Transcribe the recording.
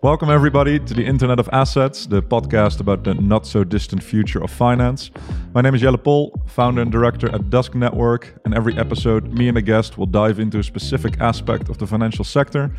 Welcome, everybody, to the Internet of Assets, the podcast about the not so distant future of finance. My name is Jelle Pol, founder and director at Dusk Network. And every episode, me and a guest will dive into a specific aspect of the financial sector